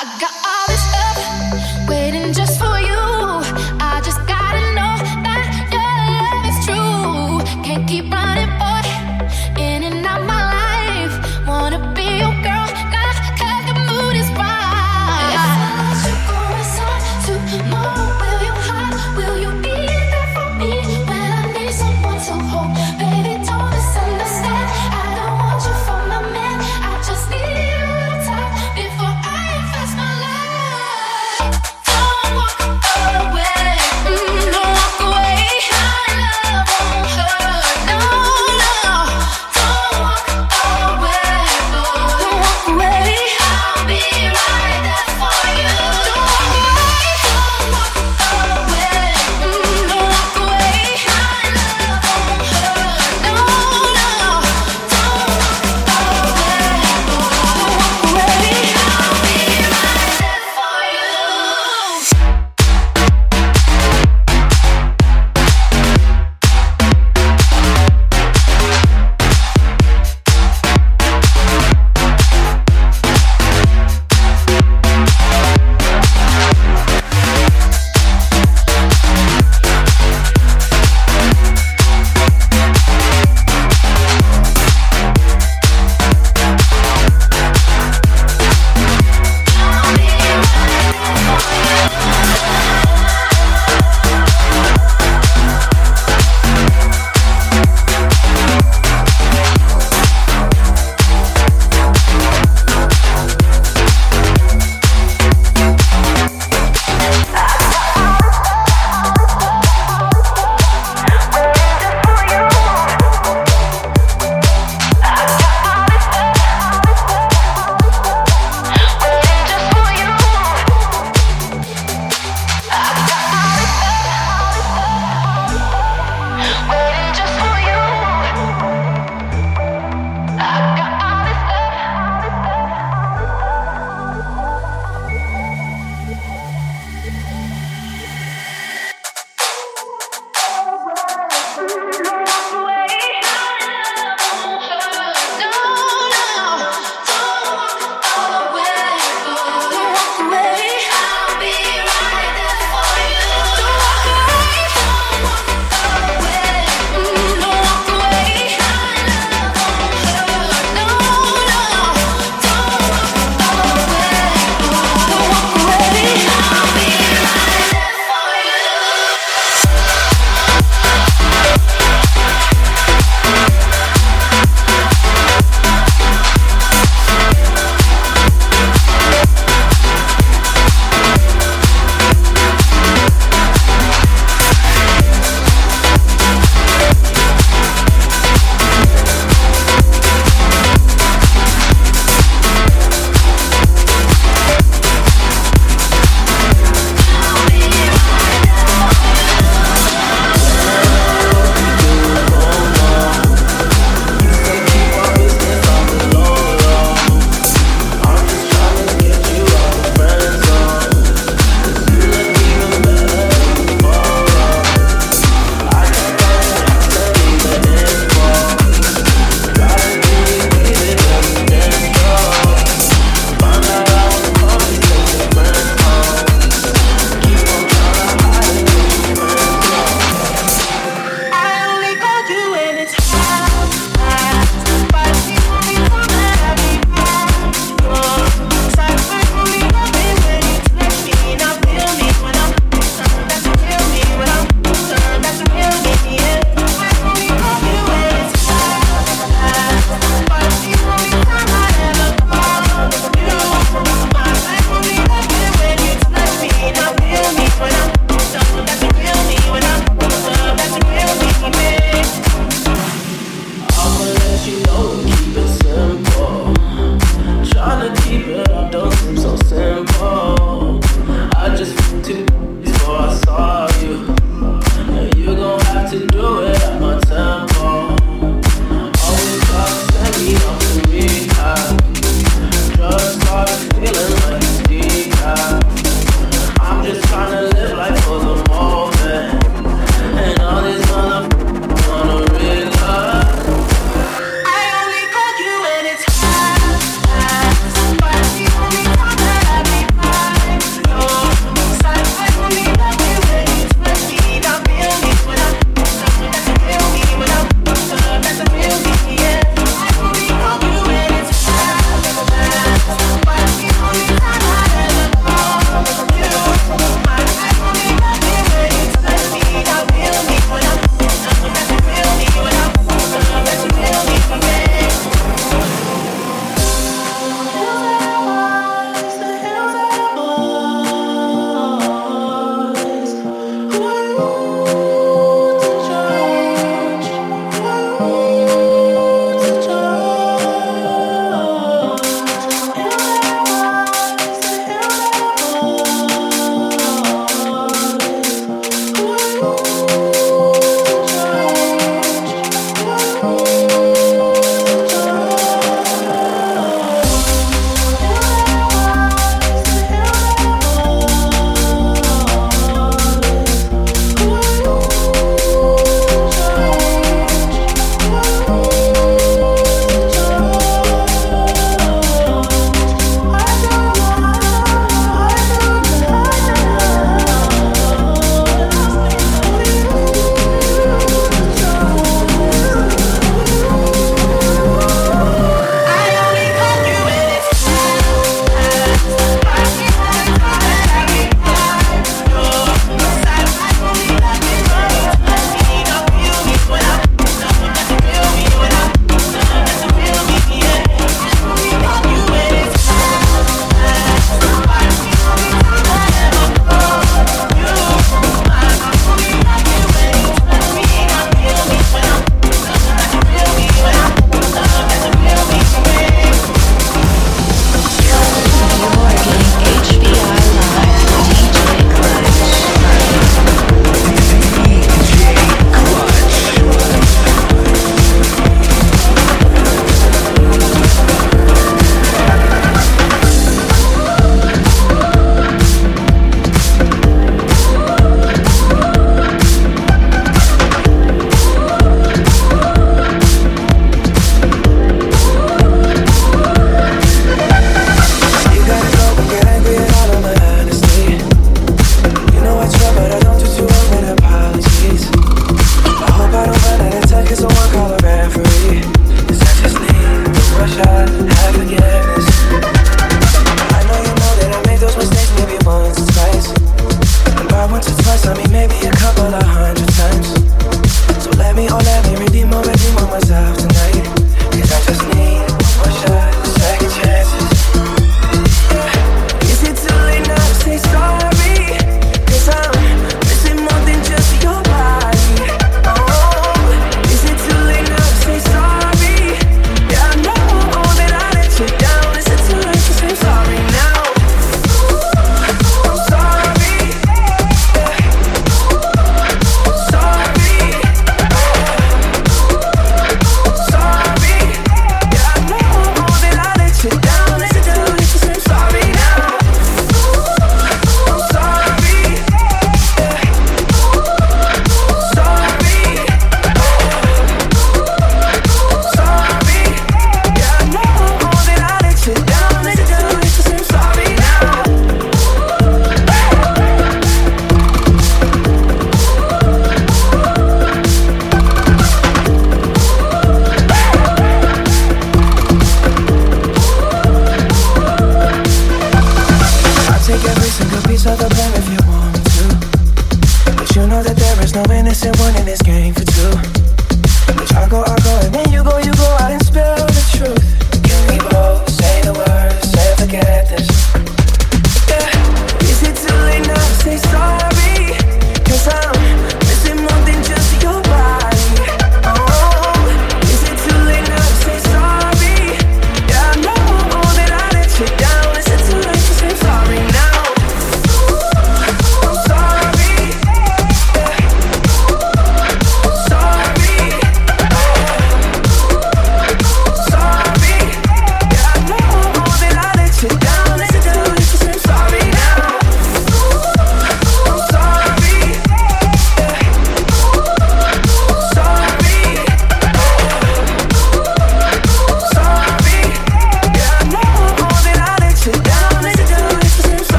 I invest my life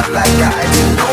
love like I do.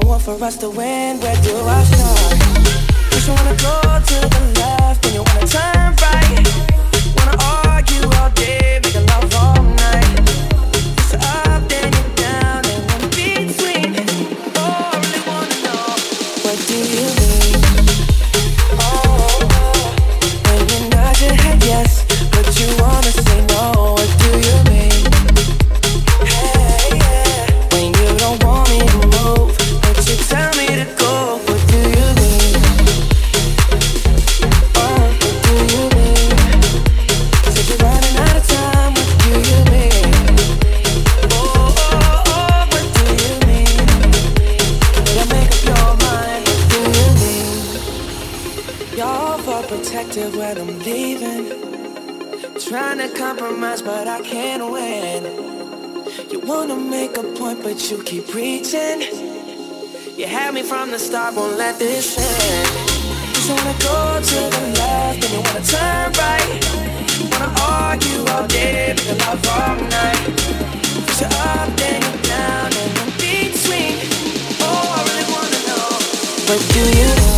Don't want for us to win, where do I start? Cause you wanna go to the left and you wanna turn right. You had me from the start, won't let this end. Just wanna go to the left, and you wanna turn right. Wanna argue all day, make love all night. Push you up, then you're down, and in between. Oh, I really wanna know, what do you